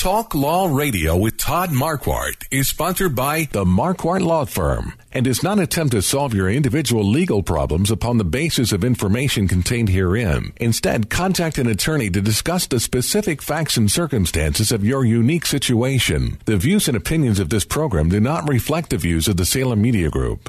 Talk Law Radio with Todd Marquardt is sponsored by the Marquardt Law Firm and does not attempt to solve your individual legal problems upon the basis of information contained herein. Instead, contact an attorney to discuss the specific facts and circumstances of your unique situation. The views and opinions of this program do not reflect the views of the Salem Media Group.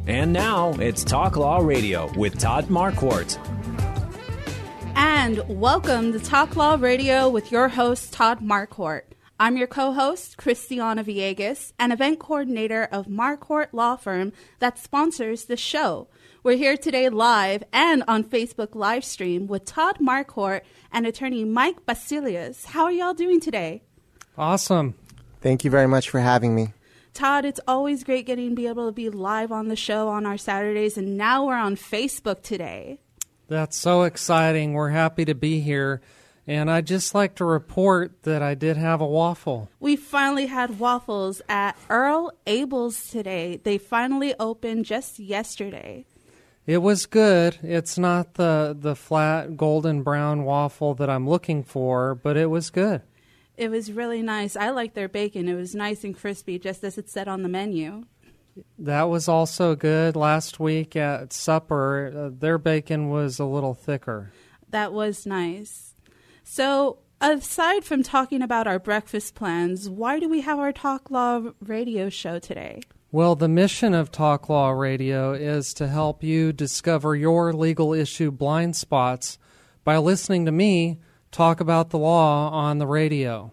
And now it's Talk Law Radio with Todd Marquardt. And welcome to Talk Law Radio with your host, Todd Marquardt. I'm your co host, Christiana Villegas, an event coordinator of Marquardt Law Firm that sponsors the show. We're here today live and on Facebook live stream with Todd Marquardt and attorney Mike Baseluos. How are y'all doing today? Awesome. Thank you very much for having me. Todd, it's always great getting to be able to be live on the show on our Saturdays, and now we're on Facebook today. That's so exciting. We're happy to be here. And I'd just like to report that I did have a waffle. We finally had waffles at Earl Abel's today. They finally opened just yesterday. It was good. It's not the, the flat golden brown waffle that I'm looking for, but it was good. It was really nice. I like their bacon. It was nice and crispy, just as it said on the menu. That was also good. Last week at supper, uh, their bacon was a little thicker. That was nice. So, aside from talking about our breakfast plans, why do we have our Talk Law radio show today? Well, the mission of Talk Law Radio is to help you discover your legal issue blind spots by listening to me talk about the law on the radio.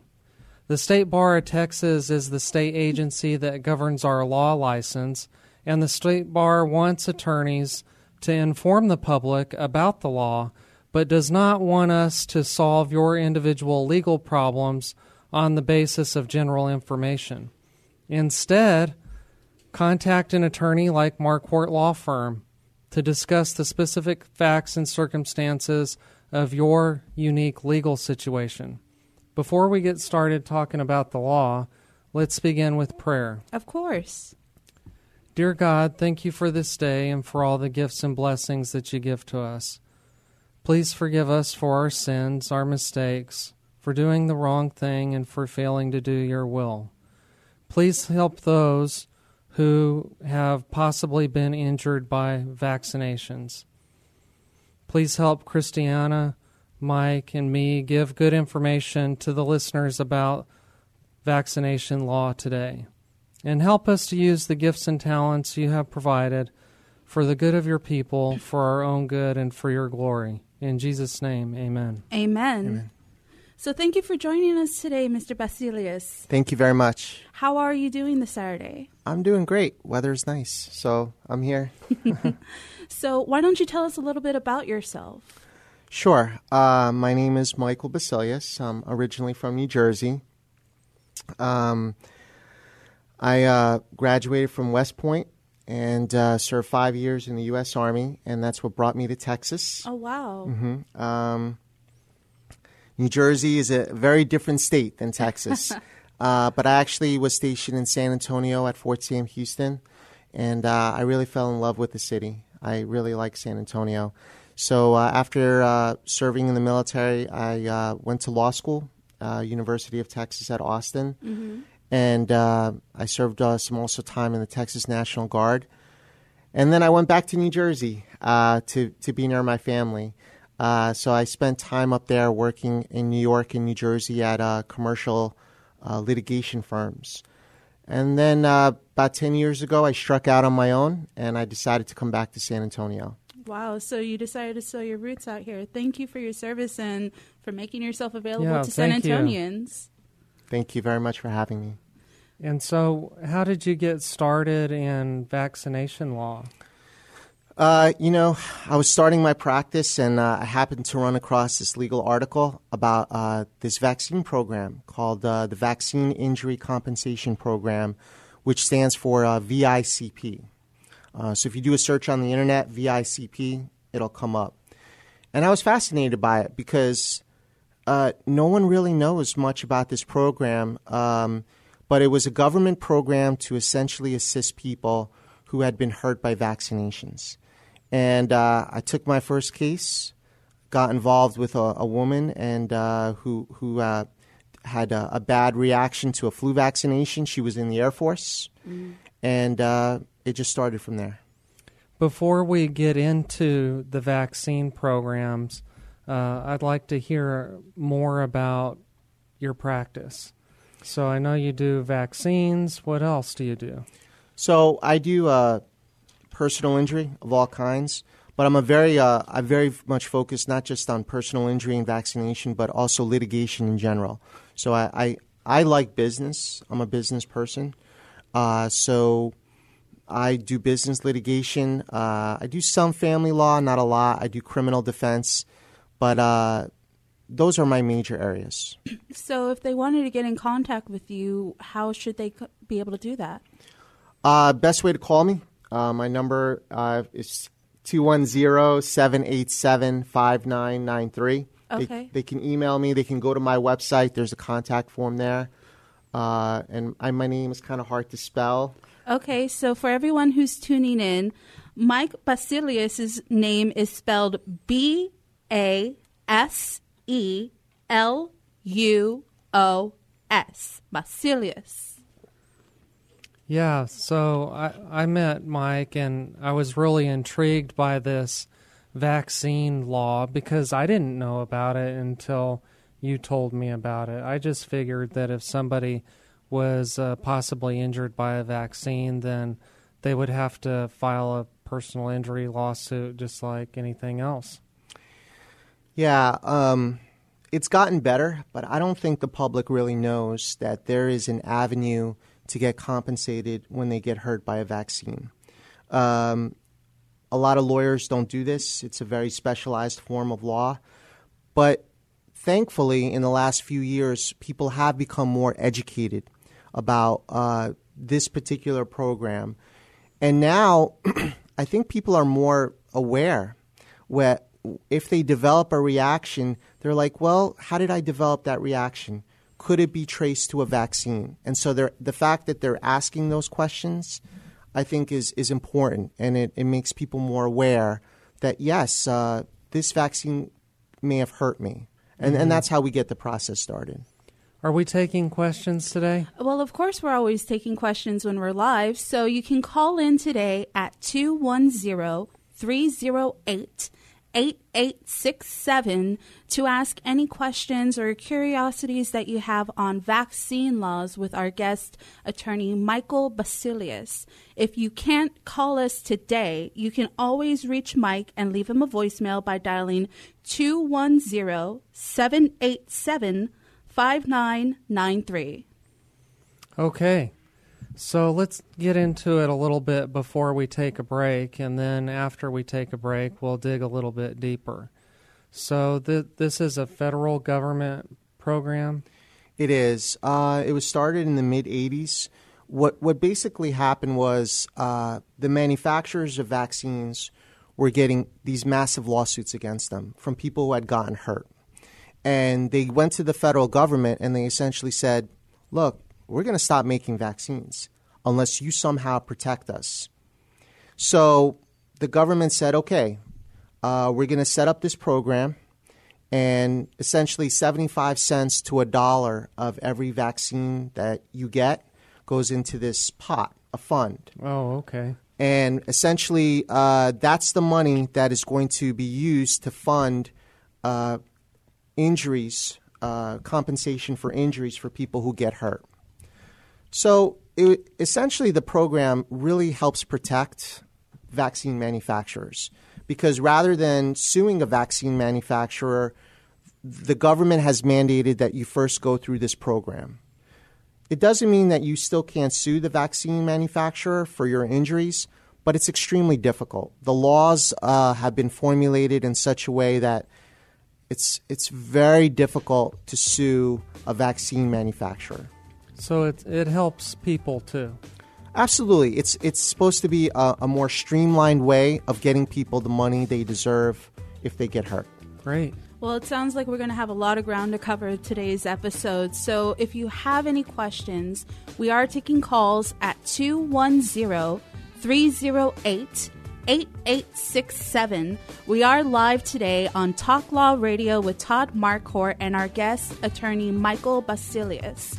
The State Bar of Texas is the state agency that governs our law license, and the State Bar wants attorneys to inform the public about the law, but does not want us to solve your individual legal problems on the basis of general information. Instead, contact an attorney like Marquardt Law Firm to discuss the specific facts and circumstances of your unique legal situation. Before we get started talking about the law, let's begin with prayer. Of course. Dear God, thank you for this day and for all the gifts and blessings that you give to us. Please forgive us for our sins, our mistakes, for doing the wrong thing, and for failing to do your will. Please help those who have possibly been injured by vaccinations. Please help Christiana, Mike, and me give good information to the listeners about vaccination law today. And help us to use the gifts and talents you have provided for the good of your people, for our own good, and for your glory. In Jesus' name, amen. Amen. Amen. So, thank you for joining us today, Mr. Baseluos. Thank you very much. How are you doing this Saturday? I'm doing great. Weather's nice, so I'm here. So, why don't you tell us a little bit about yourself? Sure. Uh, my name is Michael Baseluos. I'm originally from New Jersey. Um, I uh, graduated from West Point and uh, served five years in the U.S. Army, and that's what brought me to Texas. Oh, wow. hmm Um, New Jersey is a very different state than Texas. uh, but I actually was stationed in San Antonio at Fort Sam Houston, and uh, I really fell in love with the city. I really like San Antonio. So uh, after uh, serving in the military, I uh, went to law school, uh, University of Texas at Austin, Mm-hmm. and uh, I served uh, some also time in the Texas National Guard. And then I went back to New Jersey uh, to to be near my family. Uh, so I spent time up there working in New York and New Jersey at uh, commercial uh, litigation firms. And then uh, about 10 years ago, I struck out on my own and I decided to come back to San Antonio. Wow. So, you decided to sow your roots out here. Thank you for your service and for making yourself available Yeah, to San thank you. Antonians. Thank you very much for having me. And so, how did you get started in vaccination law? Uh, you know, I was starting my practice and uh, I happened to run across this legal article about uh, this vaccine program called uh, the Vaccine Injury Compensation Program, which stands for uh, VICP. Uh, so if you do a search on the internet, VICP, it'll come up. And I was fascinated by it because no one really knows much about this program, um, but it was a government program to essentially assist people who had been hurt by vaccinations. And uh, I took my first case, got involved with a, a woman and uh, who who uh, had a, a, bad reaction to a flu vaccination. She was in the Air Force, mm. and uh, it just started from there. Before we get into the vaccine programs, uh, I'd like to hear more about your practice. So I know you do vaccines. What else do you do? So I do uh, personal injury of all kinds. But I'm a very, uh, I'm very much focused not just on personal injury and vaccination, but also litigation in general. So I, I, I like business. I'm a business person. Uh, so I do business litigation. Uh, I do some family law, not a lot. I do criminal defense, but uh, those are my major areas. So, if they wanted to get in contact with you, how should they be able to do that? Uh, best way to call me uh, my number uh, is 210-787-5993. Okay. They, they, can email me. They can go to my website. There's a contact form there. Uh, and I, my name is kind of hard to spell. Okay, so for everyone who's tuning in, Mike Baseluos' name is spelled B A S E L U O S. Baseluos. Yeah, so I, I met Mike and I was really intrigued by this vaccine law because I didn't know about it until you told me about it. I just figured that if somebody was uh, possibly injured by a vaccine, then they would have to file a personal injury lawsuit just like anything else. Yeah, um, it's gotten better, but I don't think the public really knows that there is an avenue to get compensated when they get hurt by a vaccine. Um, a lot of lawyers don't do this. It's a very specialized form of law. But thankfully, in the last few years, people have become more educated about uh, this particular program. And now I think people are more aware where if they develop a reaction, they're like, well, how did I develop that reaction? Could it be traced to a vaccine? And so the fact that they're asking those questions, I think, is, is important. And it, it makes people more aware that, yes, uh, this vaccine may have hurt me. And, mm-hmm. and that's how we get the process started. Are we taking questions today? Well, of course, we're always taking questions when we're live. So you can call in today at 210 308 8867 to ask any questions or curiosities that you have on vaccine laws with our guest attorney Michael Baseluos. If you can't call us today, you can always reach Mike and leave him a voicemail by dialing 210 787 5993. Okay. So let's get into it a little bit before we take a break, and then after we take a break, we'll dig a little bit deeper. So th- this is a federal government program. It is. Uh, it was started in the mid '80s. What what basically happened was uh, the manufacturers of vaccines were getting these massive lawsuits against them from people who had gotten hurt, and they went to the federal government and they essentially said, "Look, we're going to stop making vaccines unless you somehow protect us. So the government said, okay, uh, we're going to set up this program, and essentially 75 cents to a dollar of every vaccine that you get goes into this pot, a fund. Oh, okay. And essentially, uh, that's the money that is going to be used to fund uh, injuries, uh, compensation for injuries for people who get hurt. So it, essentially, the program really helps protect vaccine manufacturers because rather than suing a vaccine manufacturer, the government has mandated that you first go through this program. It doesn't mean that you still can't sue the vaccine manufacturer for your injuries, but it's extremely difficult. The laws uh, have been formulated in such a way that it's it's very difficult to sue a vaccine manufacturer. So it it helps people too. Absolutely, it's it's supposed to be a, a more streamlined way of getting people the money they deserve if they get hurt. Great. Well, it sounds like we're going to have a lot of ground to cover today's episode. So if you have any questions, we are taking calls at 210 308 8867. We are live today on Talk Law Radio with Todd Marquardt and our guest, attorney Michael Baseluos.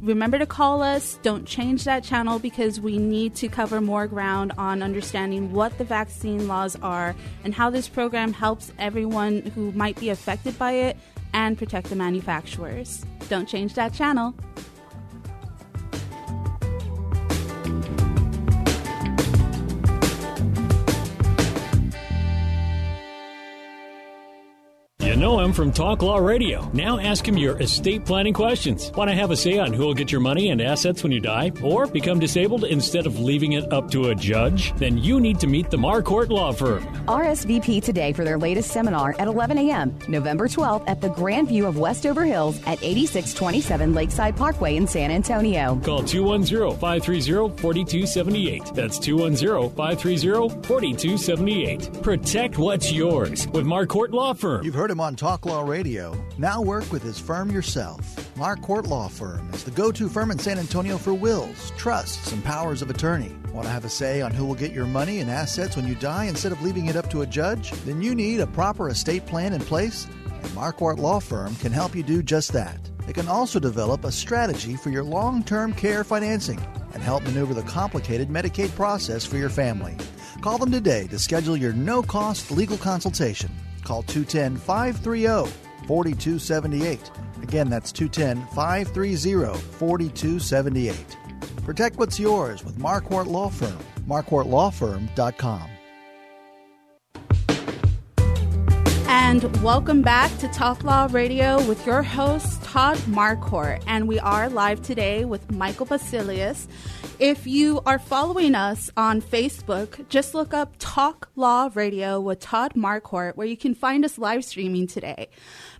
Remember to call us. Don't change that channel because we need to cover more ground on understanding what the vaccine laws are and how this program helps everyone who might be affected by it and protect the manufacturers. Don't change that channel. You know him from Talk Law Radio. Now ask him your estate planning questions. Want to have a say on who will get your money and assets when you die? Or become disabled instead of leaving it up to a judge? Then you need to meet the Marquardt Law Firm. RSVP today for their latest seminar at 11 a.m., November 12th at the Grand View of Westover Hills at 8627 Lakeside Parkway in San Antonio. Call 210 530 4278. That's 210 530 4278. Protect what's yours with Marquardt Law Firm. You've heard him on Talk Law Radio. Now work with his firm yourself. Marquardt Law Firm is the go to firm in San Antonio for wills, trusts, and powers of attorney. Want to have a say on who will get your money and assets when you die instead of leaving it up to a judge? Then you need a proper estate plan in place, and Marquardt Law Firm can help you do just that. They can also develop a strategy for your long term care financing and help maneuver the complicated Medicaid process for your family. Call them today to schedule your no cost legal consultation. Call 210 530 4278. Again, that's 210 530 4278. Protect what's yours with Marquardt Law Firm. MarquardtLawFirm.com. And welcome back to Talk Law Radio with your host, Todd Marquardt. And we are live today with Michael Baseluos. If you are following us on Facebook, just look up Talk Law Radio with Todd Marquardt, where you can find us live streaming today.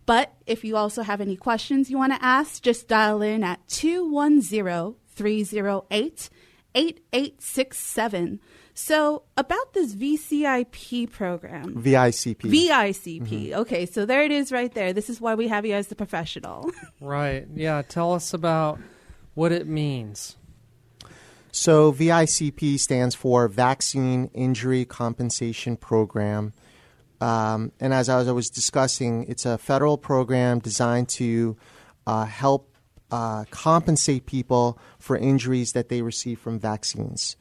But if you also have any questions you want to ask, just dial in at 210 308 8867. So, about this VCIP program. VICP. VICP. Okay, so there it is right there. This is why we have you as the professional. Right. Yeah. Tell us about what it means. So, VICP stands for Vaccine Injury Compensation Program. Um, and as I was, I was discussing, it's a federal program designed to uh, help uh, compensate people for injuries that they receive from vaccines.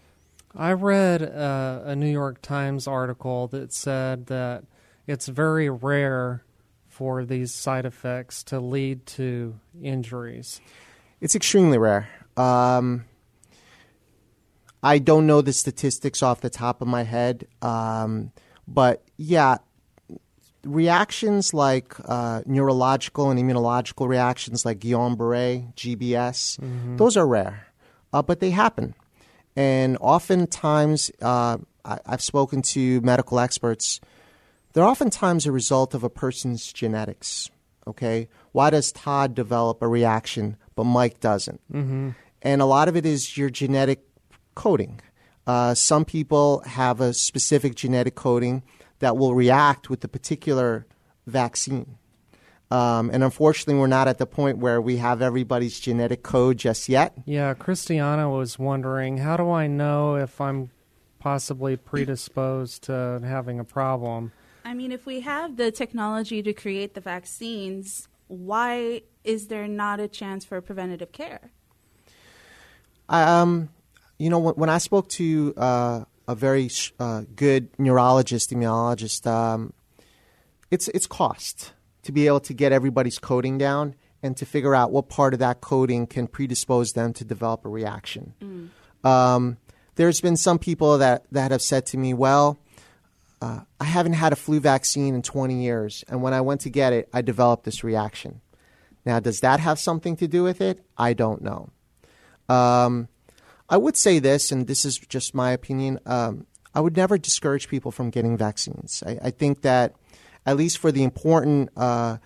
I read uh, a New York Times article that said that it's very rare for these side effects to lead to injuries. It's extremely rare. Um, I don't know the statistics off the top of my head, um, but yeah, reactions like uh, neurological and immunological reactions like Guillain-Barré, GBS, those are rare, uh, but they happen. And oftentimes, uh, I, I've spoken to medical experts, they're oftentimes a result of a person's genetics. Okay? Why does Todd develop a reaction, but Mike doesn't? Mm-hmm. And a lot of it is your genetic coding. Uh, some people have a specific genetic coding that will react with the particular vaccine. Um, and unfortunately, we're not at the point where we have everybody's genetic code just yet. Yeah, Christiana was wondering how do I know if I'm possibly predisposed to having a problem? I mean, if we have the technology to create the vaccines, why is there not a chance for preventative care? Um, you know, when, when I spoke to uh, a very uh, good neurologist, immunologist, um, it's it's cost to be able to get everybody's coding down and to figure out what part of that coding can predispose them to develop a reaction. Um, there's been some people that, that have said to me, well, uh, I haven't had a flu vaccine in 20 years, and when I went to get it, I developed this reaction. Now, does that have something to do with it? I don't know. Um, I would say this, and this is just my opinion. Um, I would never discourage people from getting vaccines. I, I think that, at least for the important uh,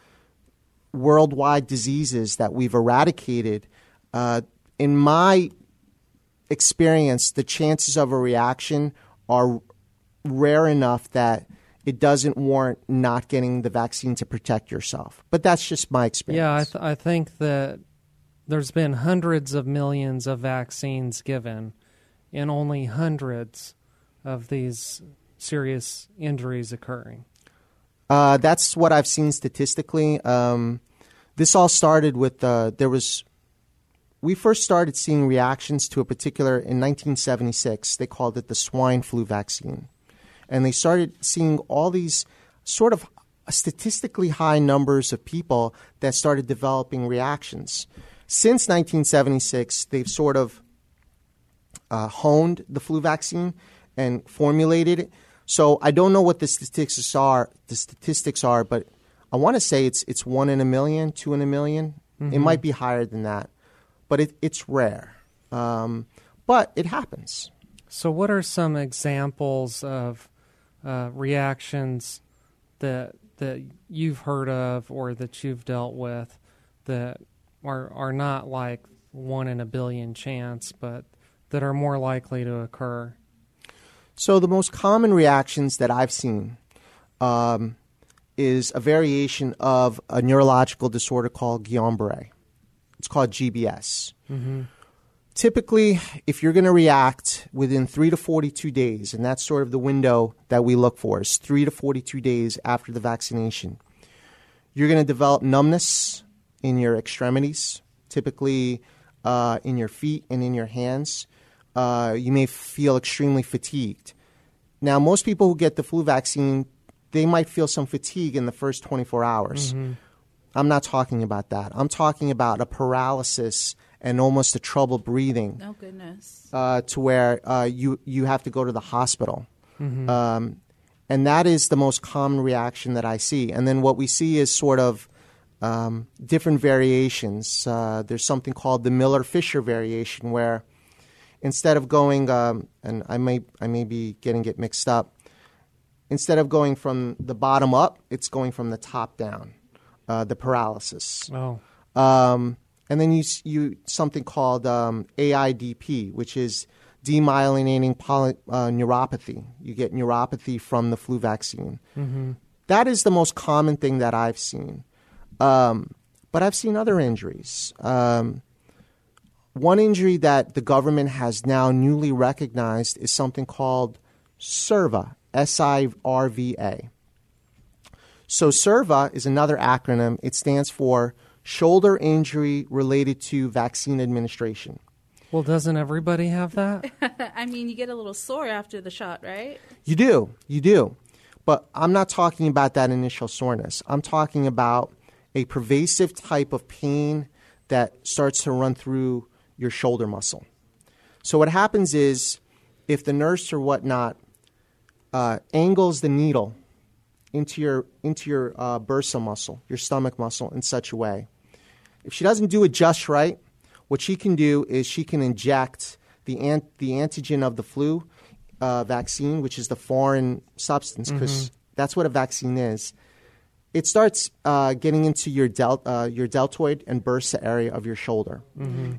worldwide diseases that we've eradicated, uh, in my experience, the chances of a reaction are rare enough that it doesn't warrant not getting the vaccine to protect yourself. But that's just my experience. Yeah, I, th- I think that there's been hundreds of millions of vaccines given, and only hundreds of these serious injuries occurring. Uh, that's what I've seen statistically. Um, this all started with uh, there was. We first started seeing reactions to a particular in 1976. They called it the swine flu vaccine, and they started seeing all these sort of statistically high numbers of people that started developing reactions. Since 1976, they've sort of uh, honed the flu vaccine and formulated it. So I don't know what the statistics are. The statistics are, but I want to say it's it's one in a million, two in a 1000000 Mm-hmm. It might be higher than that, but it, it's rare. Um, but it happens. So, what are some examples of uh, reactions that that you've heard of or that you've dealt with that are are not like one in a billion chance, but that are more likely to occur? So the most common reactions that I've seen um, is a variation of a neurological disorder called Guillain-Barré. It's called GBS. Typically, if you're going to react within three to 42 days, and that's sort of the window that we look for, is three to 42 days after the vaccination, you're going to develop numbness in your extremities, typically uh, in your feet and in your hands. Uh, you may feel extremely fatigued. Now, most people who get the flu vaccine, they might feel some fatigue in the first 24 hours. I'm not talking about that. I'm talking about a paralysis and almost a trouble breathing Oh goodness. uh, to where uh, you you have to go to the hospital, um, and that is the most common reaction that I see. And then what we see is sort of um, different variations. Uh, there's something called the Miller Fisher variation, where instead of going, um, and I may I may be getting it mixed up. Instead of going from the bottom up, it's going from the top down. Uh, the paralysis. Oh, Um, and then you you something called um, AIDP, which is demyelinating poly, uh, neuropathy. You get neuropathy from the flu vaccine. That is the most common thing that I've seen. Um, but I've seen other injuries. Um, one injury that the government has now newly recognized is something called SIRVA, S I R V A. So SIRVA is another acronym. It stands for Shoulder Injury Related to Vaccine Administration. well, doesn't everybody have that? I mean, you get a little sore after the shot, right? You do, you do. But I'm not talking about that initial soreness. I'm talking about a pervasive type of pain that starts to run through your shoulder muscle. So what happens is, if the nurse or whatnot uh, angles the needle into your into your uh, bursa muscle, your stomach muscle, in such a way, if she doesn't do it just right, what she can do is she can inject the ant- the antigen of the flu uh, vaccine, which is the foreign substance, because that's what a vaccine is. It starts uh, getting into your del- uh, your deltoid and bursa area of your shoulder,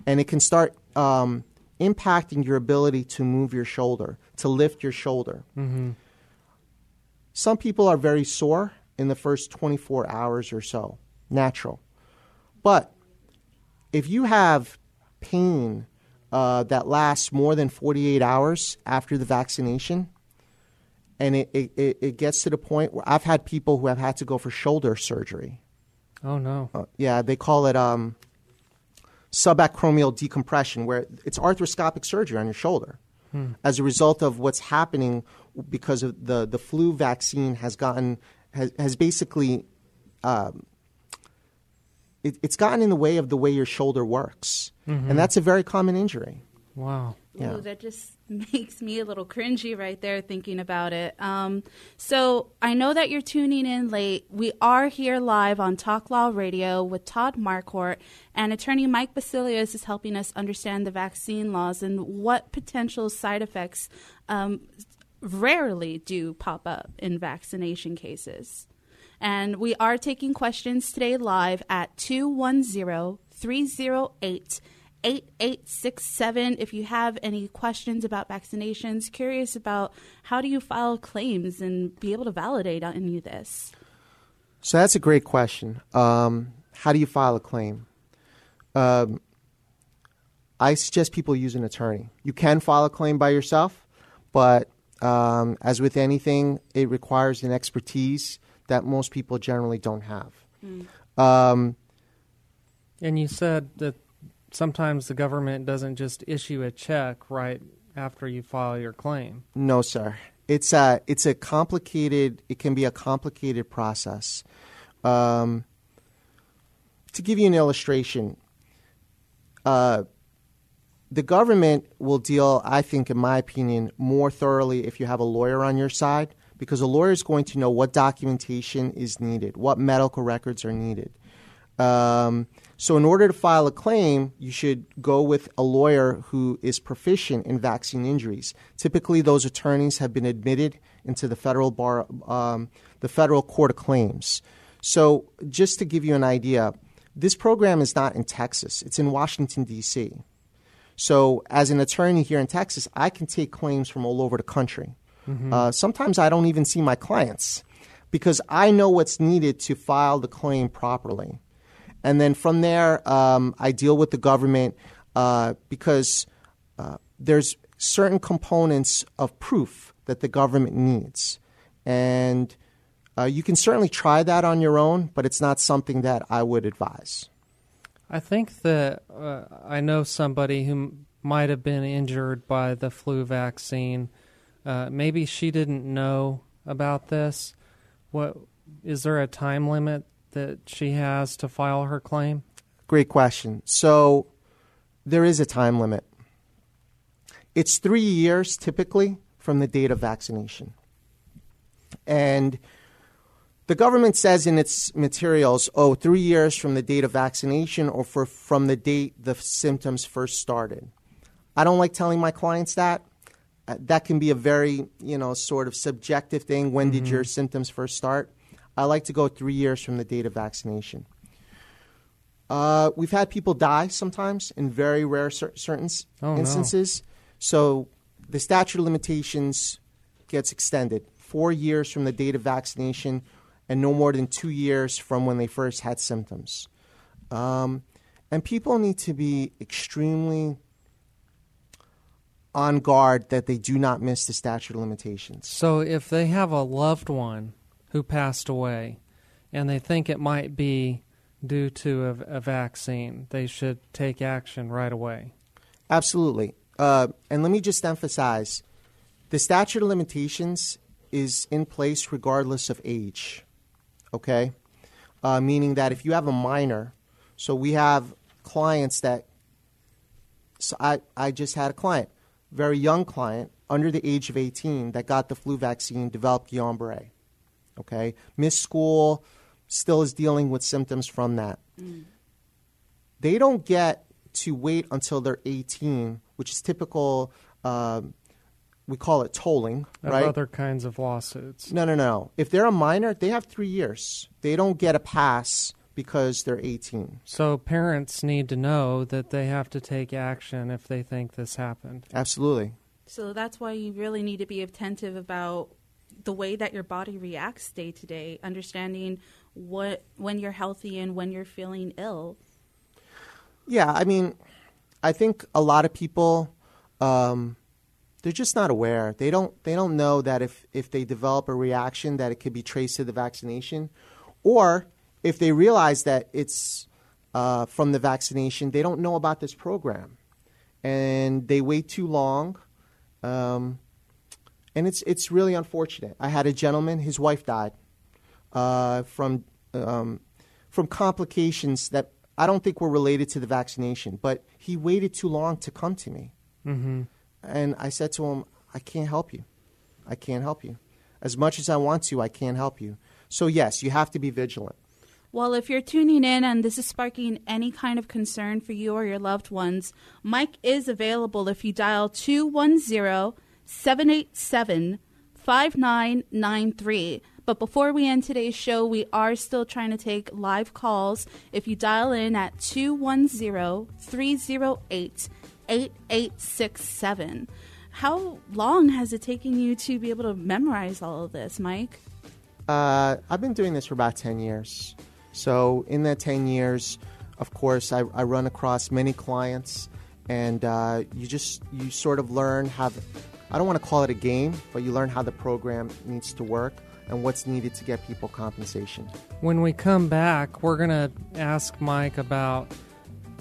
and it can start um, impacting your ability to move your shoulder, to lift your shoulder. Some people are very sore in the first 24 hours or so, natural. But if you have pain uh, that lasts more than 48 hours after the vaccination, and it, it, it gets to the point where I've had people who have had to go for shoulder surgery. Oh no. Uh, yeah, they call it um, subacromial decompression, where it's arthroscopic surgery on your shoulder as a result of what's happening because of the, the flu vaccine has gotten has, has basically um, it, it's gotten in the way of the way your shoulder works, and that's a very common injury. Wow. Yeah. Ooh, that just makes me a little cringy right there thinking about it. Um, so I know that you're tuning in late. We are here live on Talk Law Radio with Todd Marquardt, and attorney Mike Baseluos is helping us understand the vaccine laws and what potential side effects um, rarely do pop up in vaccination cases. And we are taking questions today live at 210 308 8867 if you have any questions about vaccinations, curious about how do you file claims and be able to validate any of this. So that's a great question. Um, how do you file a claim? Um, I suggest people use an attorney. You can file a claim by yourself, but um, as with anything, it requires an expertise that most people generally don't have. Mm. Um, and you said that sometimes the government doesn't just issue a check right after you file your claim. No, sir. It's a it's a complicated. It can be a complicated process. Um, to give you an illustration, uh, the government will deal, I think, in my opinion, more thoroughly if you have a lawyer on your side, because a lawyer is going to know what documentation is needed, what medical records are needed. Um, so, in order to file a claim, you should go with a lawyer who is proficient in vaccine injuries. Typically, those attorneys have been admitted into the federal bar, um, the federal court of claims. So, just to give you an idea, this program is not in Texas; it's in Washington D.C. So, as an attorney here in Texas, I can take claims from all over the country. Mm-hmm. Uh, sometimes I don't even see my clients because I know what's needed to file the claim properly. And then from there, um, I deal with the government uh, because uh, there's certain components of proof that the government needs. And uh, you can certainly try that on your own, but it's not something that I would advise. I think that uh, I know somebody who might have been injured by the flu vaccine. Uh, maybe she didn't know about this. What is there a time limit that she has to file her claim? Great question. So there is a time limit. It's three years typically from the date of vaccination. And the government says in its materials, oh, three years from the date of vaccination or for, from the date the symptoms first started. I don't like telling my clients that. Uh, that can be a very, you know, sort of subjective thing. When mm-hmm. did your symptoms first start? I like to go three years from the date of vaccination. Uh, we've had people die sometimes in very rare cer- certain oh, instances. No. So the statute of limitations gets extended four years from the date of vaccination and no more than two years from when they first had symptoms. Um, and people need to be extremely on guard that they do not miss the statute of limitations. So if they have a loved one who passed away, and they think it might be due to a, a vaccine, they should take action right away. Absolutely. Uh, and let me just emphasize the statute of limitations is in place regardless of age. Okay? Uh, meaning that if you have a minor, so we have clients that, so I, I just had a client, very young client, under the age of 18, that got the flu vaccine, developed Guillain Barre okay? Missed school, still is dealing with symptoms from that. Mm. They don't get to wait until they're 18, which is typical. Um, we call it tolling, of right? Other kinds of lawsuits. No, no, no. If they're a minor, they have three years. They don't get a pass because they're 18. So parents need to know that they have to take action if they think this happened. Absolutely. So that's why you really need to be attentive about the way that your body reacts day to day, understanding what when you're healthy and when you're feeling ill. Yeah, I mean, I think a lot of people um, they're just not aware. They don't they don't know that if if they develop a reaction that it could be traced to the vaccination, or if they realize that it's uh, from the vaccination, they don't know about this program, and they wait too long. Um, and it's it's really unfortunate. I had a gentleman; his wife died uh, from um, from complications that I don't think were related to the vaccination, but he waited too long to come to me. Mm-hmm. And I said to him, "I can't help you. I can't help you. As much as I want to, I can't help you." So yes, you have to be vigilant. Well, if you're tuning in and this is sparking any kind of concern for you or your loved ones, Mike is available if you dial 210 787 5993. But before we end today's show, we are still trying to take live calls. If you dial in at 210 308 8867. How long has it taken you to be able to memorize all of this, Mike? Uh, I've been doing this for about 10 years. So, in that 10 years, of course, I, I run across many clients, and uh, you just you sort of learn how. The, I don't want to call it a game, but you learn how the program needs to work and what's needed to get people compensation. When we come back, we're going to ask Mike about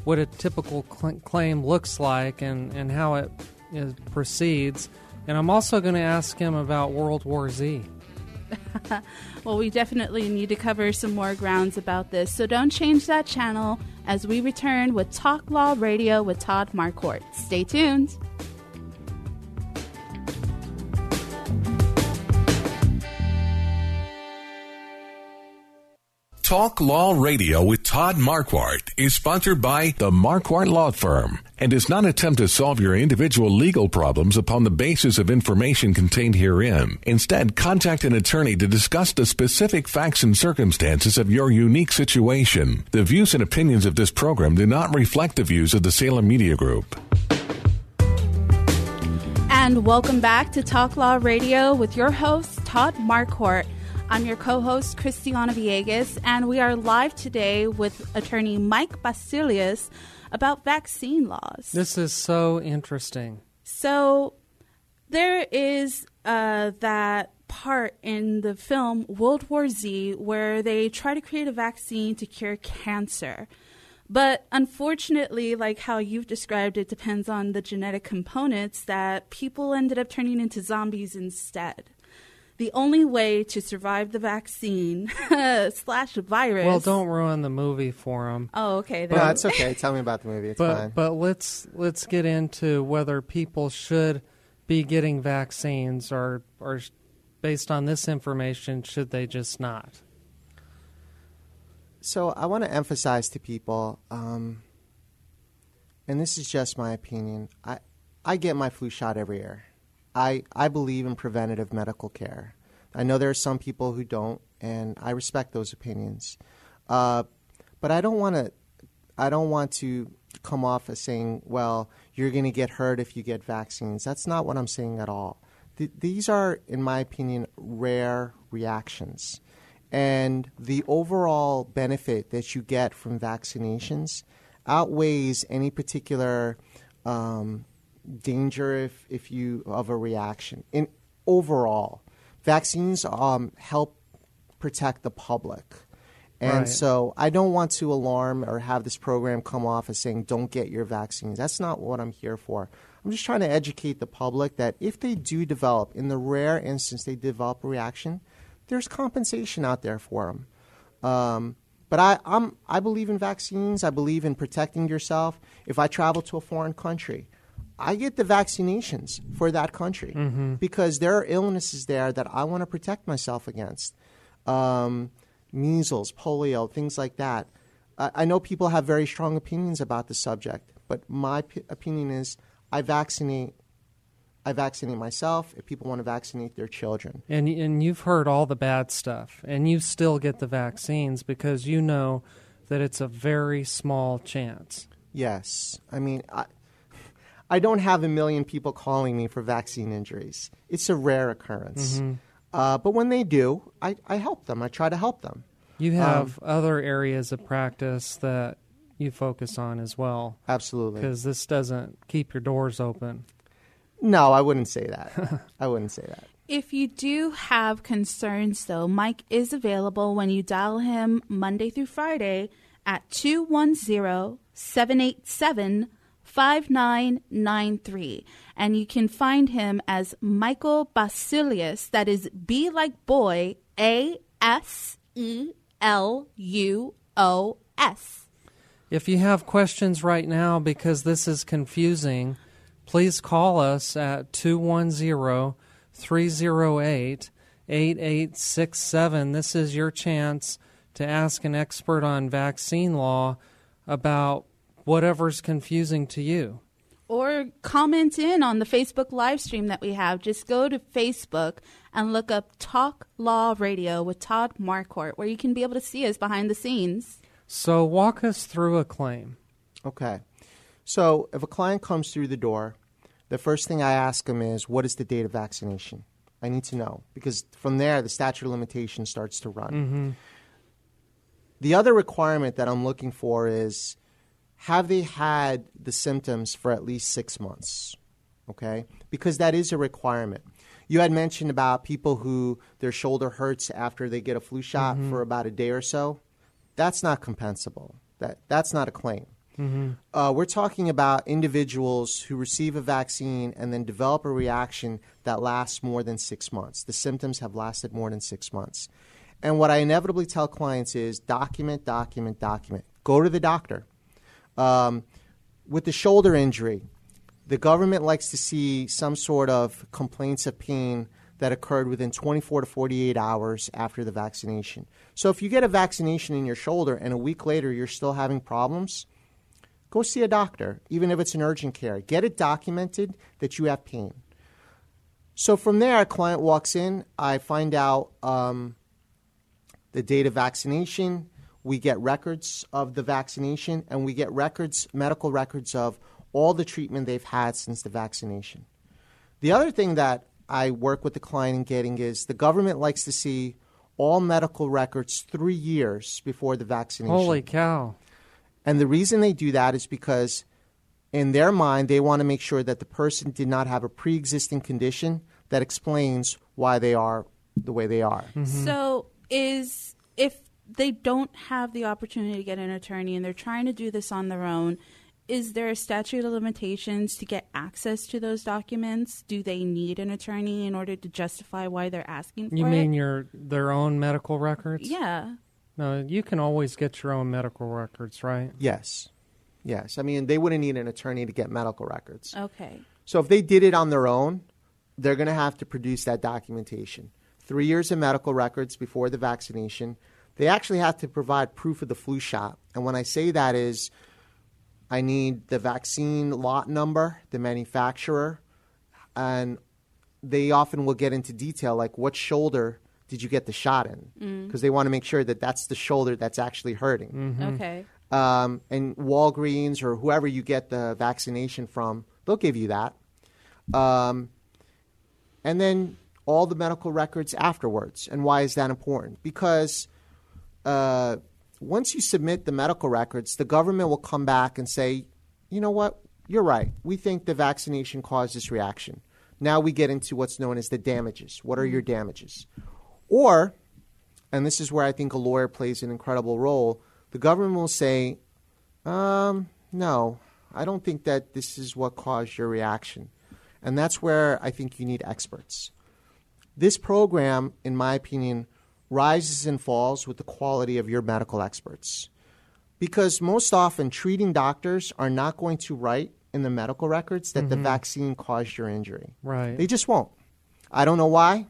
what a typical cl- claim looks like and, and how it is, proceeds. And I'm also going to ask him about World War Z. well, we definitely need to cover some more grounds about this, so don't change that channel as we return with Talk Law Radio with Todd Marquardt. Stay tuned. Talk Law Radio with Todd Marquardt is sponsored by the Marquardt Law Firm and does not attempt to solve your individual legal problems upon the basis of information contained herein. Instead, contact an attorney to discuss the specific facts and circumstances of your unique situation. The views and opinions of this program do not reflect the views of the Salem Media Group. And welcome back to Talk Law Radio with your host, Todd Marquardt. I'm your co host, Christiana Villegas, and we are live today with attorney Mike Baseluos about vaccine laws. This is so interesting. So, there is uh, that part in the film World War Z where they try to create a vaccine to cure cancer. But unfortunately, like how you've described it, depends on the genetic components that people ended up turning into zombies instead the only way to survive the vaccine slash virus. Well, don't ruin the movie for them. Oh, okay. Then. No, it's okay. Tell me about the movie. It's but, fine. But let's let's get into whether people should be getting vaccines or or based on this information, should they just not? So I want to emphasize to people, um, and this is just my opinion. I I get my flu shot every year. I, I believe in preventative medical care. I know there are some people who don't, and I respect those opinions. Uh, but I don't want to I don't want to come off as saying, well, you're going to get hurt if you get vaccines. That's not what I'm saying at all. Th- these are, in my opinion, rare reactions. And the overall benefit that you get from vaccinations outweighs any particular um, danger if, if you of a reaction. In overall, vaccines um, help protect the public. And right. so I don't want to alarm or have this program come off as saying don't get your vaccines. That's not what I'm here for. I'm just trying to educate the public that if they do develop, in the rare instance they develop a reaction, there's compensation out there for them. Um, but I, I'm, I believe in vaccines. I believe in protecting yourself. If I travel to a foreign country, I get the vaccinations for that country mm-hmm. because there are illnesses there that I want to protect myself against. Um, measles, polio, things like that. I, I, know people have very strong opinions about the subject, but my p- opinion is I vaccinate. I vaccinate myself. If people want to vaccinate their children, and and you've heard all the bad stuff, and you still get the vaccines because you know that it's a very small chance. Yes, I mean I, I don't have a million people calling me for vaccine injuries. It's a rare occurrence. Mm-hmm. Uh, but when they do, I, I help them. I try to help them. You have um, other areas of practice that you focus on as well. Absolutely. Because this doesn't keep your doors open. No, I wouldn't say that. I wouldn't say that. If you do have concerns, though, Mike is available when you dial him Monday through Friday at 210 787 5993. And you can find him as Michael Baseluos. That is B like boy, A S E L U O S. If you have questions right now because this is confusing, please call us at 210 308 8867. This is your chance to ask an expert on vaccine law about whatever's confusing to you. Or comment in on the Facebook live stream that we have. Just go to Facebook and look up Talk Law Radio with Todd Marquardt, where you can be able to see us behind the scenes. So, walk us through a claim. Okay. So, if a client comes through the door, the first thing I ask them is, What is the date of vaccination? I need to know because from there, the statute of limitations starts to run. Mm-hmm. The other requirement that I'm looking for is have they had the symptoms for at least six months? Okay? Because that is a requirement. You had mentioned about people who their shoulder hurts after they get a flu shot Mhm. for about a day or so. That's not compensable. That, that's not a claim. Mm-hmm. Uh, we're talking about individuals who receive a vaccine and then develop a reaction that lasts more than six months. The symptoms have lasted more than six months. And what I inevitably tell clients is document, document, document. Go to the doctor. Um, with the shoulder injury, the government likes to see some sort of complaints of pain that occurred within 24 to 48 hours after the vaccination. So if you get a vaccination in your shoulder and a week later you're still having problems, go see a doctor, even if it's an urgent care. Get it documented that you have pain. So from there, a client walks in. I find out um, the date of vaccination. We get records of the vaccination, and we get records, medical records of all the treatment they've had since the vaccination. The other thing that I work with the client in getting is the government likes to see all medical records three years before the vaccination. Holy cow. And the reason they do that is because in their mind, they want to make sure that the person did not have a pre existing condition that explains why they are the way they are. Mm-hmm. So, is if they don't have the opportunity to get an attorney and they're trying to do this on their own, is there a statute of limitations to get access to those documents? Do they need an attorney in order to justify why they're asking for You it? mean your their own medical records? Yeah. No, you can always get your own medical records, right? Yes. Yes. I mean, they wouldn't need an attorney to get medical records. Okay. So if they did it on their own, they're going to have to produce that documentation. Three years of medical records before the vaccination. They actually have to provide proof of the flu shot. And when I say that is, I need the vaccine lot number, the manufacturer, and they often will get into detail like what shoulder did you get the shot in? Mm. Because they want to make sure that that's the shoulder that's actually hurting Okay. um, and Walgreens or whoever you get the vaccination from, they'll give you that. Um, and then all the medical records afterwards. And why is that important? Because uh, once you submit the medical records, the government will come back and say, you know what, you're right. We think the vaccination caused this reaction. Now we get into what's known as the damages. What are your damages? Or, and this is where I think a lawyer plays an incredible role, the government will say, um, no, I don't think that this is what caused your reaction. And that's where I think you need experts. This program, in my opinion, rises and falls with the quality of your medical experts. Because most often, treating doctors are not going to write in the medical records that the Mhm. vaccine caused your injury. Right. They just won't. I don't know why,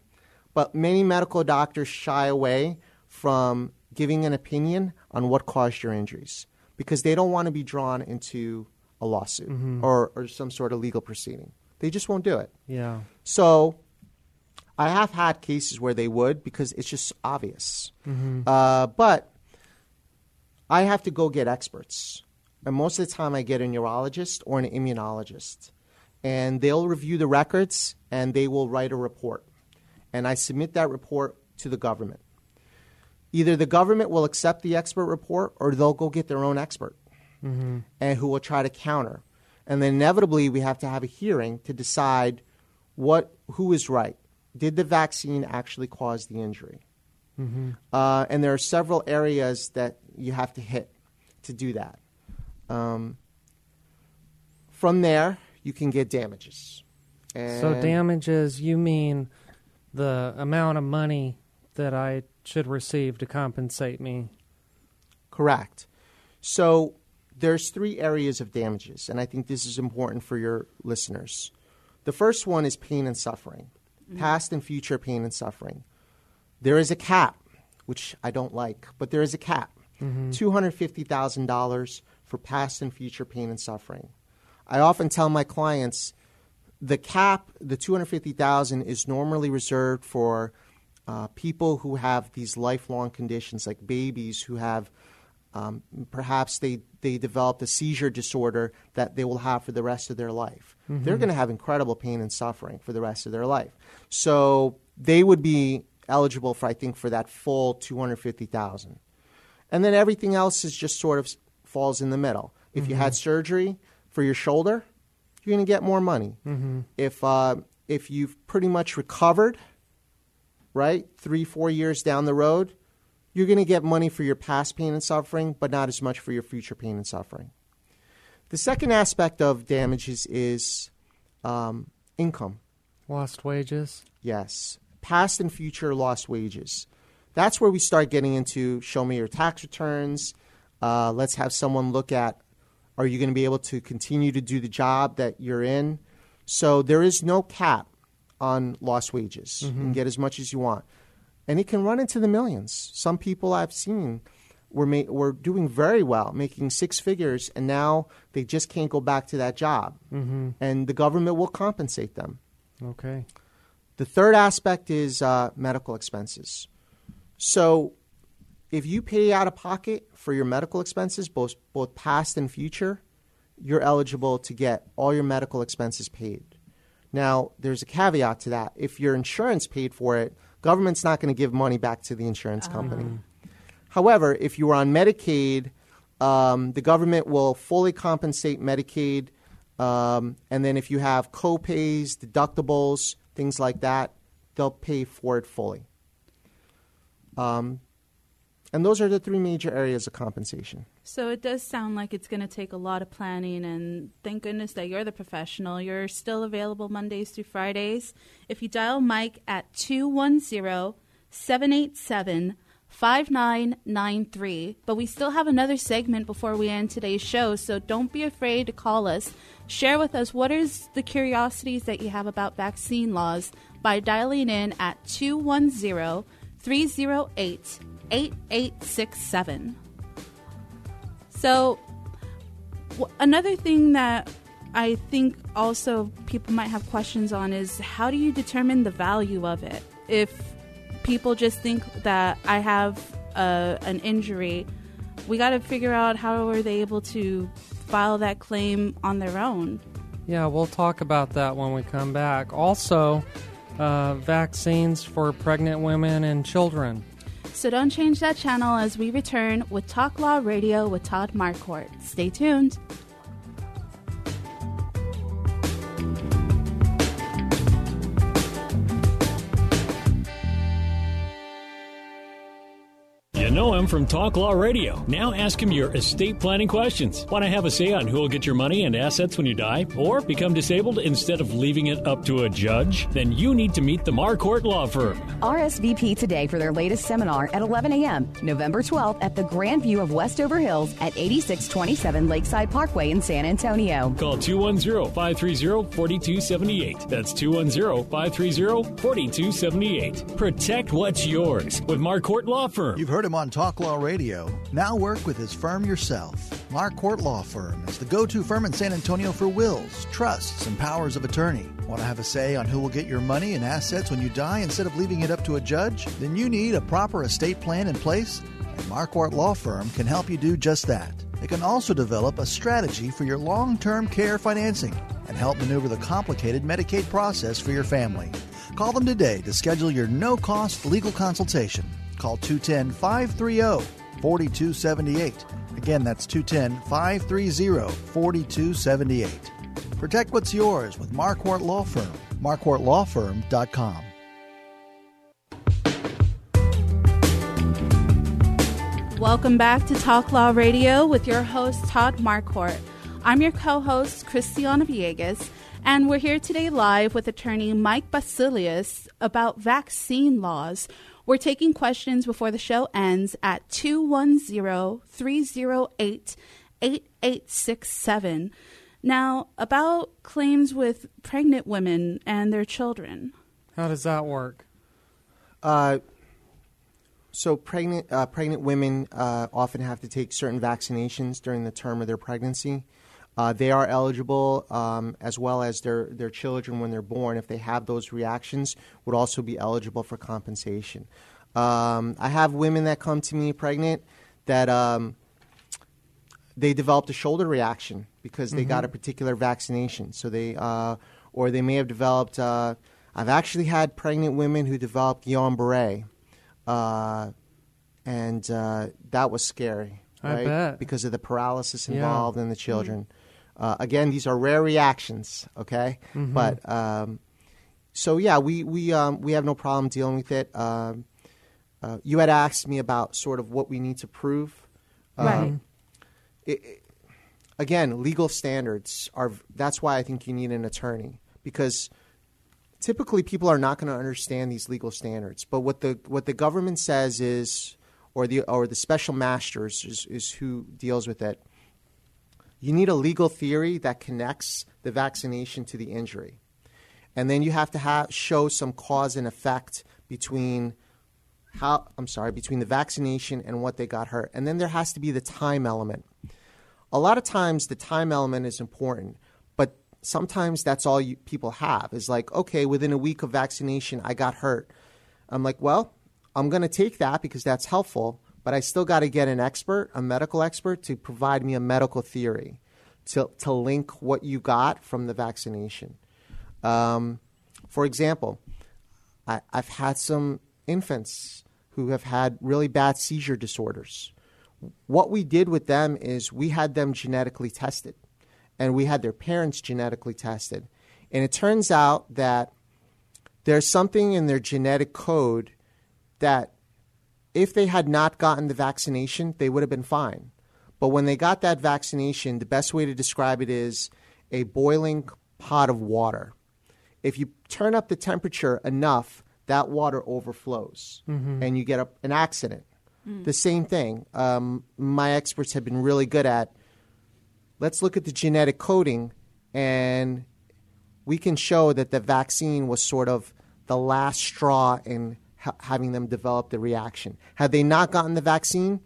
but many medical doctors shy away from giving an opinion on what caused your injuries because they don't want to be drawn into a lawsuit Mhm. or, or some sort of legal proceeding. They just won't do it. Yeah. So I have had cases where they would because it's just obvious. Mhm. Uh, but I have to go get experts. And most of the time, I get a neurologist or an immunologist. And they'll review the records and they will write a report. And I submit that report to the government. Either the government will accept the expert report or they'll go get their own expert Mm-hmm. and who will try to counter. And then inevitably, we have to have a hearing to decide what who is right. Did the vaccine actually cause the injury? Mm-hmm. Uh, and there are several areas that you have to hit to do that. Um, from there, you can get damages. So damages, you mean the amount of money that I should receive to compensate me? Correct. So there's three areas of damages, and I think this is important for your listeners. The first one is pain and suffering, past and future pain and suffering. There is a cap, which I don't like, but there is a cap. Mhm. $250,000 for past and future pain and suffering. I often tell my clients the cap, the 250,000 is normally reserved for uh, people who have these lifelong conditions, like babies who have um, perhaps they, they developed a seizure disorder that they will have for the rest of their life. Mm-hmm. They're going to have incredible pain and suffering for the rest of their life. So they would be eligible for, I think, for that full 250,000. And then everything else is just sort of falls in the middle. If you had surgery for your shoulder, you're going to get more money. Mm-hmm. If uh, if you've pretty much recovered, right, three four years down the road, you're going to get money for your past pain and suffering, but not as much for your future pain and suffering. The second aspect of damages is um, income. Lost wages. Yes, past and future lost wages. That's where we start getting into show me your tax returns. Uh, let's have someone look at are you going to be able to continue to do the job that you're in? So there is no cap on lost wages. You can get as much as you want. And it can run into the millions. Some people I've seen were, ma- were doing very well, making six figures, and now they just can't go back to that job. Mm-hmm. And the government will compensate them. Okay. The third aspect is uh, medical expenses. So, if you pay out of pocket for your medical expenses, both both past and future, you're eligible to get all your medical expenses paid. Now, there's a caveat to that. If your insurance paid for it, government's not going to give money back to the insurance company. However, if you are on Medicaid, um, the government will fully compensate Medicaid. Um, and then if you have co-pays, deductibles, things like that, they'll pay for it fully. Um, and those are the three major areas of compensation. So it does sound like it's going to take a lot of planning, and thank goodness that you're the professional. You're still available Mondays through Fridays. If you dial Mike at 210 787 5993. But we still have another segment before we end today's show, so don't be afraid to call us. Share with us what is the curiosities that you have about vaccine laws by dialing in at 210 308 8867. So, w- another thing that I think also people might have questions on is how do you determine the value of it? If people just think that I have a, an injury, we got to figure out how are they able to file that claim on their own. Yeah, we'll talk about that when we come back. Also, uh, vaccines for pregnant women and children. So don't change that channel as we return with Talk Law Radio with Todd Marquardt. Stay tuned. You know him from Talk Law Radio. Now ask him your estate planning questions. Want to have a say on who will get your money and assets when you die? Or become disabled instead of leaving it up to a judge? Then you need to meet the Marquardt Law Firm. RSVP today for their latest seminar at 11 a.m., November 12th at the Grand View of Westover Hills at 8627 Lakeside Parkway in San Antonio. Call 210 530 4278. That's 210 530 4278. Protect what's yours with Marquardt Law Firm. You've heard him on Talk Law Radio. Now work with his firm yourself. Marquardt Law Firm is the go to firm in San Antonio for wills, trusts, and powers of attorney. Want to have a say on who will get your money and assets when you die instead of leaving it up to a judge? Then you need a proper estate plan in place, and Marquardt Law Firm can help you do just that. They can also develop a strategy for your long term care financing and help maneuver the complicated Medicaid process for your family. Call them today to schedule your no cost legal consultation. Call 210 530 4278. Again, that's 210 530 4278. Protect what's yours with Marquardt Law Firm. MarquardtLawFirm.com. Welcome back to Talk Law Radio with your host, Todd Marquardt. I'm your co host, Christiana Villegas, and we're here today live with attorney Mike Baseluos about vaccine laws. We're taking questions before the show ends at 210 308 8867. Now, about claims with pregnant women and their children. How does that work? Uh, so pregnant uh, pregnant women uh, often have to take certain vaccinations during the term of their pregnancy. Uh, they are eligible, um, as well as their, their children when they're born, if they have those reactions, would also be eligible for compensation. Um, I have women that come to me pregnant that um, they developed a shoulder reaction because they got a particular vaccination. So they, uh, or they may have developed. Uh, I've actually had pregnant women who developed Guillain-Barré, uh, and uh, that was scary. I right? bet. because of the paralysis Yeah. involved in the children. Uh, again, these are rare reactions. Okay, Mm-hmm. but um, so yeah, we we um, we have no problem dealing with it. Um, uh, you had asked me about sort of what we need to prove. Right. it, it- again, legal standards are. That's why I think you need an attorney because typically people are not going to understand these legal standards. But what the what the government says is, or the or the special masters is, is who deals with it. You need a legal theory that connects the vaccination to the injury, and then you have to have, show some cause and effect between how I'm sorry between the vaccination and what they got hurt, and then there has to be the time element. A lot of times, the time element is important, but sometimes that's all you, people have is like, okay, within a week of vaccination, I got hurt. I'm like, well, I'm going to take that because that's helpful, but I still got to get an expert, a medical expert, to provide me a medical theory to, to link what you got from the vaccination. Um, for example, I, I've had some infants who have had really bad seizure disorders. What we did with them is we had them genetically tested, and we had their parents genetically tested. And it turns out that there's something in their genetic code that if they had not gotten the vaccination, they would have been fine. But when they got that vaccination, the best way to describe it is a boiling pot of water. If you turn up the temperature enough, that water overflows and you get a, an accident. The same thing. Um, my experts have been really good at let's look at the genetic coding and we can show that the vaccine was sort of the last straw in ha- having them develop the reaction. Had they not gotten the vaccine,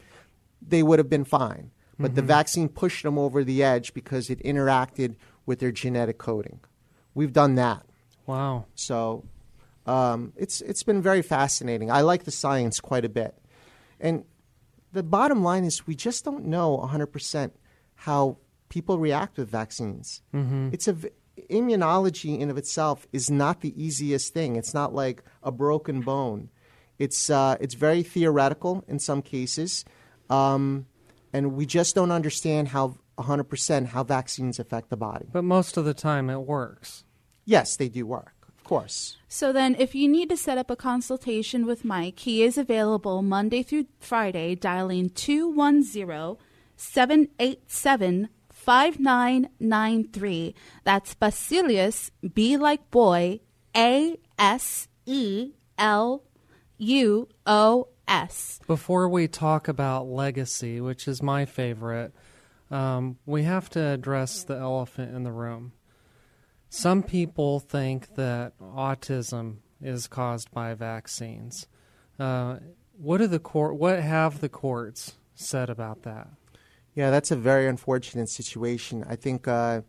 they would have been fine. But the vaccine pushed them over the edge because it interacted with their genetic coding. We've done that. Wow. So um, it's it's been very fascinating. I like the science quite a bit, and the bottom line is we just don't know 100 percent how people react with vaccines. It's a immunology in of itself is not the easiest thing. It's not like a broken bone. It's uh, it's very theoretical in some cases, um, and we just don't understand how 100 percent how vaccines affect the body. But most of the time it works. Yes, they do work, of course. So then, if you need to set up a consultation with Mike, he is available Monday through Friday, dialing 210 787 5993. That's Baseluos, B like boy, A S E L U O S. Before we talk about legacy, which is my favorite, um, we have to address the elephant in the room. Some people think that autism is caused by vaccines. Uh, what do the court? What have the courts said about that? Yeah, that's a very unfortunate situation. I think uh,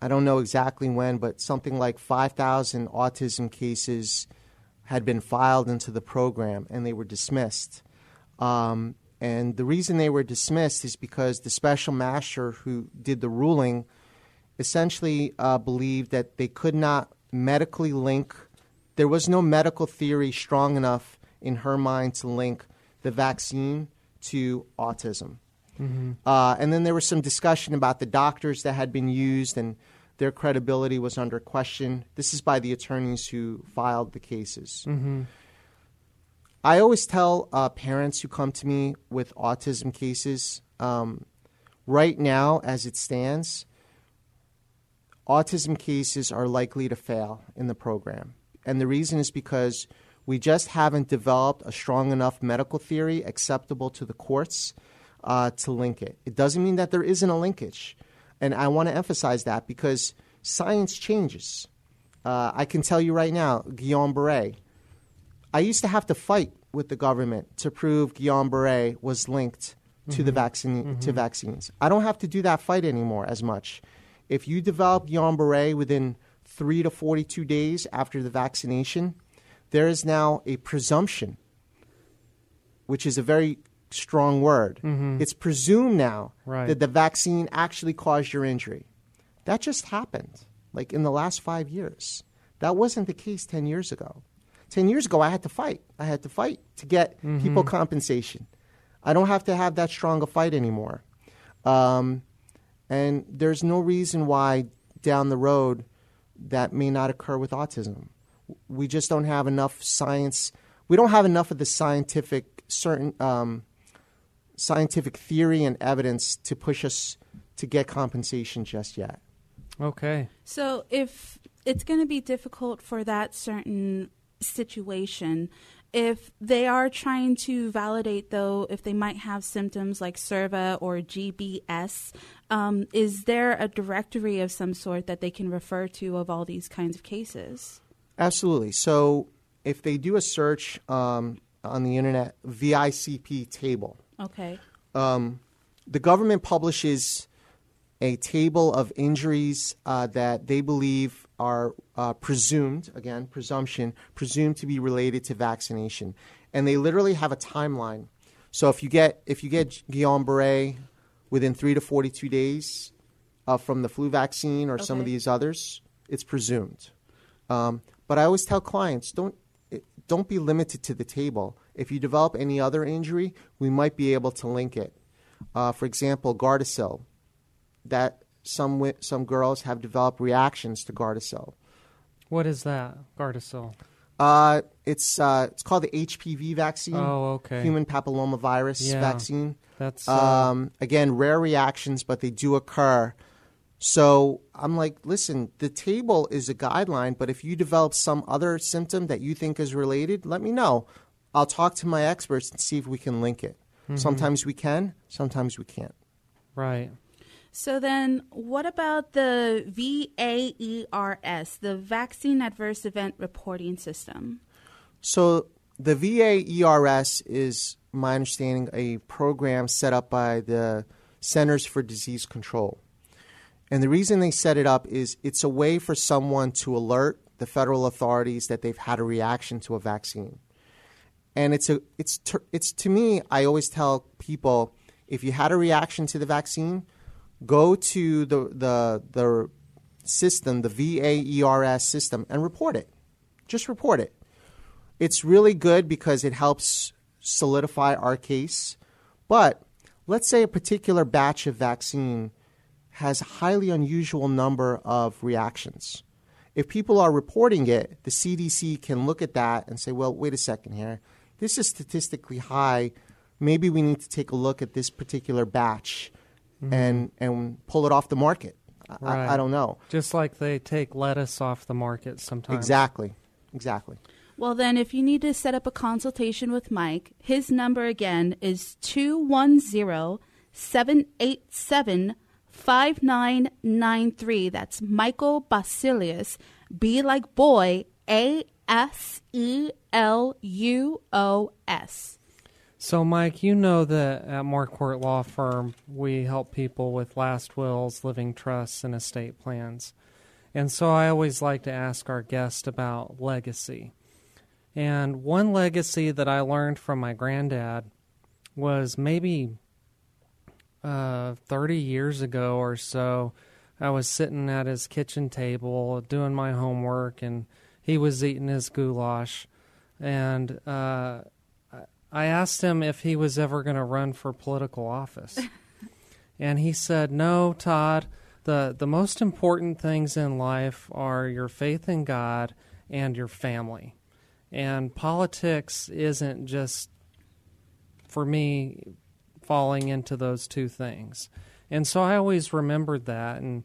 I don't know exactly when, but something like 5,000 autism cases had been filed into the program and they were dismissed. Um, and the reason they were dismissed is because the special master who did the ruling essentially uh, believed that they could not medically link, there was no medical theory strong enough in her mind to link the vaccine to autism. Uh, and then there was some discussion about the doctors that had been used and their credibility was under question. This is by the attorneys who filed the cases. I always tell uh, parents who come to me with autism cases um, right now, as it stands, autism cases are likely to fail in the program. And the reason is because we just haven't developed a strong enough medical theory acceptable to the courts uh, to link it. It doesn't mean that there isn't a linkage. And I want to emphasize that because science changes. Uh, I can tell you right now, Guillain Barre. I used to have to fight with the government to prove Guillain Barre was linked to the vaccine to vaccines. I don't have to do that fight anymore as much. If you develop Guillain-Barré within three to forty-two days after the vaccination, there is now a presumption, which is a very strong word. It's presumed now Right. that the vaccine actually caused your injury. That just happened, like in the last five years. That wasn't the case 10 years ago. 10 years ago, I had to fight. I had to fight to get people compensation. I don't have to have that strong a fight anymore. Um, and there's no reason why down the road that may not occur with autism. We just don't have enough science. We don't have enough of the scientific certain um, scientific theory and evidence to push us to get compensation just yet. Okay. So if it's going to be difficult for that certain situation, if they are trying to validate, though, if they might have symptoms like SIRVA or GBS, um, is there a directory of some sort that they can refer to of all these kinds of cases? Absolutely. So if they do a search um, on the internet, VICP table, Okay. um, the government publishes a table of injuries uh, that they believe are uh, presumed, again, presumption, presumed to be related to vaccination. And they literally have a timeline. So if you get, if you get Guillain-Barré within 3 to 42 days uh, from the flu vaccine or some of these others, it's presumed. Um, but I always tell clients don't don't be limited to the table. If you develop any other injury, we might be able to link it. Uh, for example, Gardasil, that some some girls have developed reactions to Gardasil. What is that, Gardasil? Uh, it's uh, it's called the HPV vaccine. Oh, okay. Human papillomavirus Yeah. vaccine. That's uh, Um, again, rare reactions, but they do occur. So I'm like, listen, the table is a guideline, but if you develop some other symptom that you think is related, let me know. I'll talk to my experts and see if we can link it. Mm-hmm. Sometimes we can, sometimes we can't. right. So then, what about the VAERS, the Vaccine Adverse Event Reporting System? So the VAERS is my understanding a program set up by the Centers for Disease Control. And the reason they set it up is it's a way for someone to alert the federal authorities that they've had a reaction to a vaccine. And it's a it's ter- it's to me I always tell people if you had a reaction to the vaccine, go to the the the system, the VAERS system and report it. Just report it. It's really good because it helps solidify our case. But let's say a particular batch of vaccine has a highly unusual number of reactions. If people are reporting it, the CDC can look at that and say, well, wait a second here. This is statistically high. Maybe we need to take a look at this particular batch mm-hmm. and, and pull it off the market. I- Right. I, I don't know. Just like they take lettuce off the market sometimes. Exactly. Exactly. Well, then, if you need to set up a consultation with Mike, his number again is 210 787 5993. That's Michael Baseluos. B like boy, A S E L U O S. So, Mike, you know that at Marquardt Law Firm, we help people with last wills, living trusts, and estate plans. And so I always like to ask our guest about legacy. And one legacy that I learned from my granddad was maybe uh, 30 years ago or so. I was sitting at his kitchen table doing my homework, and he was eating his goulash. And uh, I asked him if he was ever going to run for political office. and he said, No, Todd, the, the most important things in life are your faith in God and your family. And politics isn't just, for me, falling into those two things. And so I always remembered that. And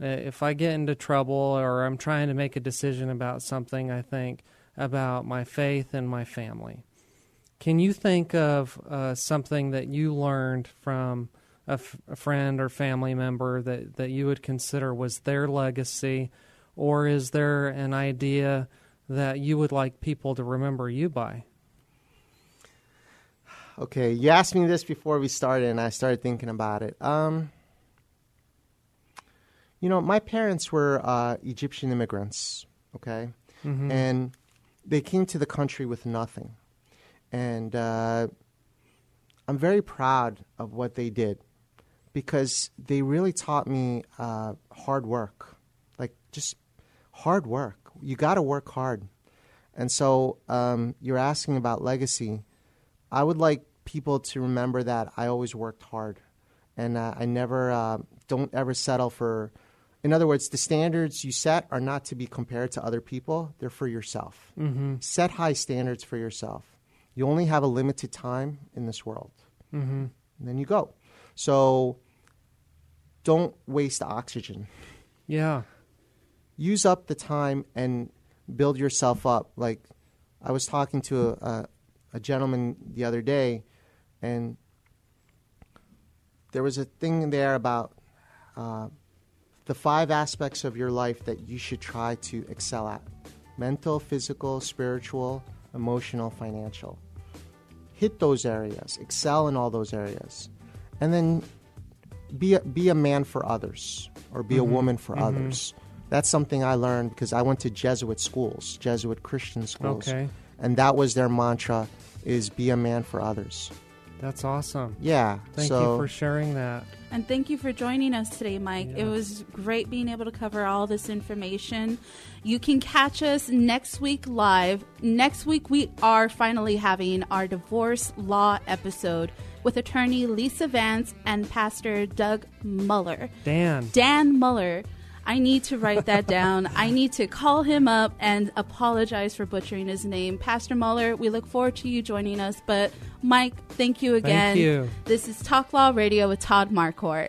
if I get into trouble or I'm trying to make a decision about something, I think about my faith and my family. Can you think of uh, something that you learned from a, f- a friend or family member that, that you would consider was their legacy? Or is there an idea that you would like people to remember you by? Okay, you asked me this before we started, and I started thinking about it. Um, you know, my parents were uh, Egyptian immigrants, okay, Mhm. and they came to the country with nothing, and uh, I'm very proud of what they did because they really taught me uh, hard work, like just hard work. You got to work hard, and so um, you're asking about legacy. I would like people to remember that I always worked hard, and uh, I never uh, don't ever settle for. In other words, the standards you set are not to be compared to other people; they're for yourself. Mhm. Set high standards for yourself. You only have a limited time in this world, Mhm. and then you go. So, don't waste oxygen. Yeah. Use up the time and build yourself up. Like I was talking to a, a, a gentleman the other day, and there was a thing there about uh, the five aspects of your life that you should try to excel at mental, physical, spiritual, emotional, financial. Hit those areas, excel in all those areas, and then be a, be a man for others or be a Mhm. woman for Mhm. others. That's something I learned because I went to Jesuit schools, Jesuit Christian schools, Okay. and that was their mantra: is be a man for others. That's awesome. Yeah. Thank so you for sharing that. And thank you for joining us today, Mike. It was great being able to cover all this information. You can catch us next week live. Next week, we are finally having our divorce law episode with attorney Lisa Vance and Pastor Doug Muller. Dan. Dan Muller. I need to write that down. I need to call him up and apologize for butchering his name. Pastor Muller, we look forward to you joining us. But, Mike, thank you again. Thank you. This is Talk Law Radio with Todd Marquardt.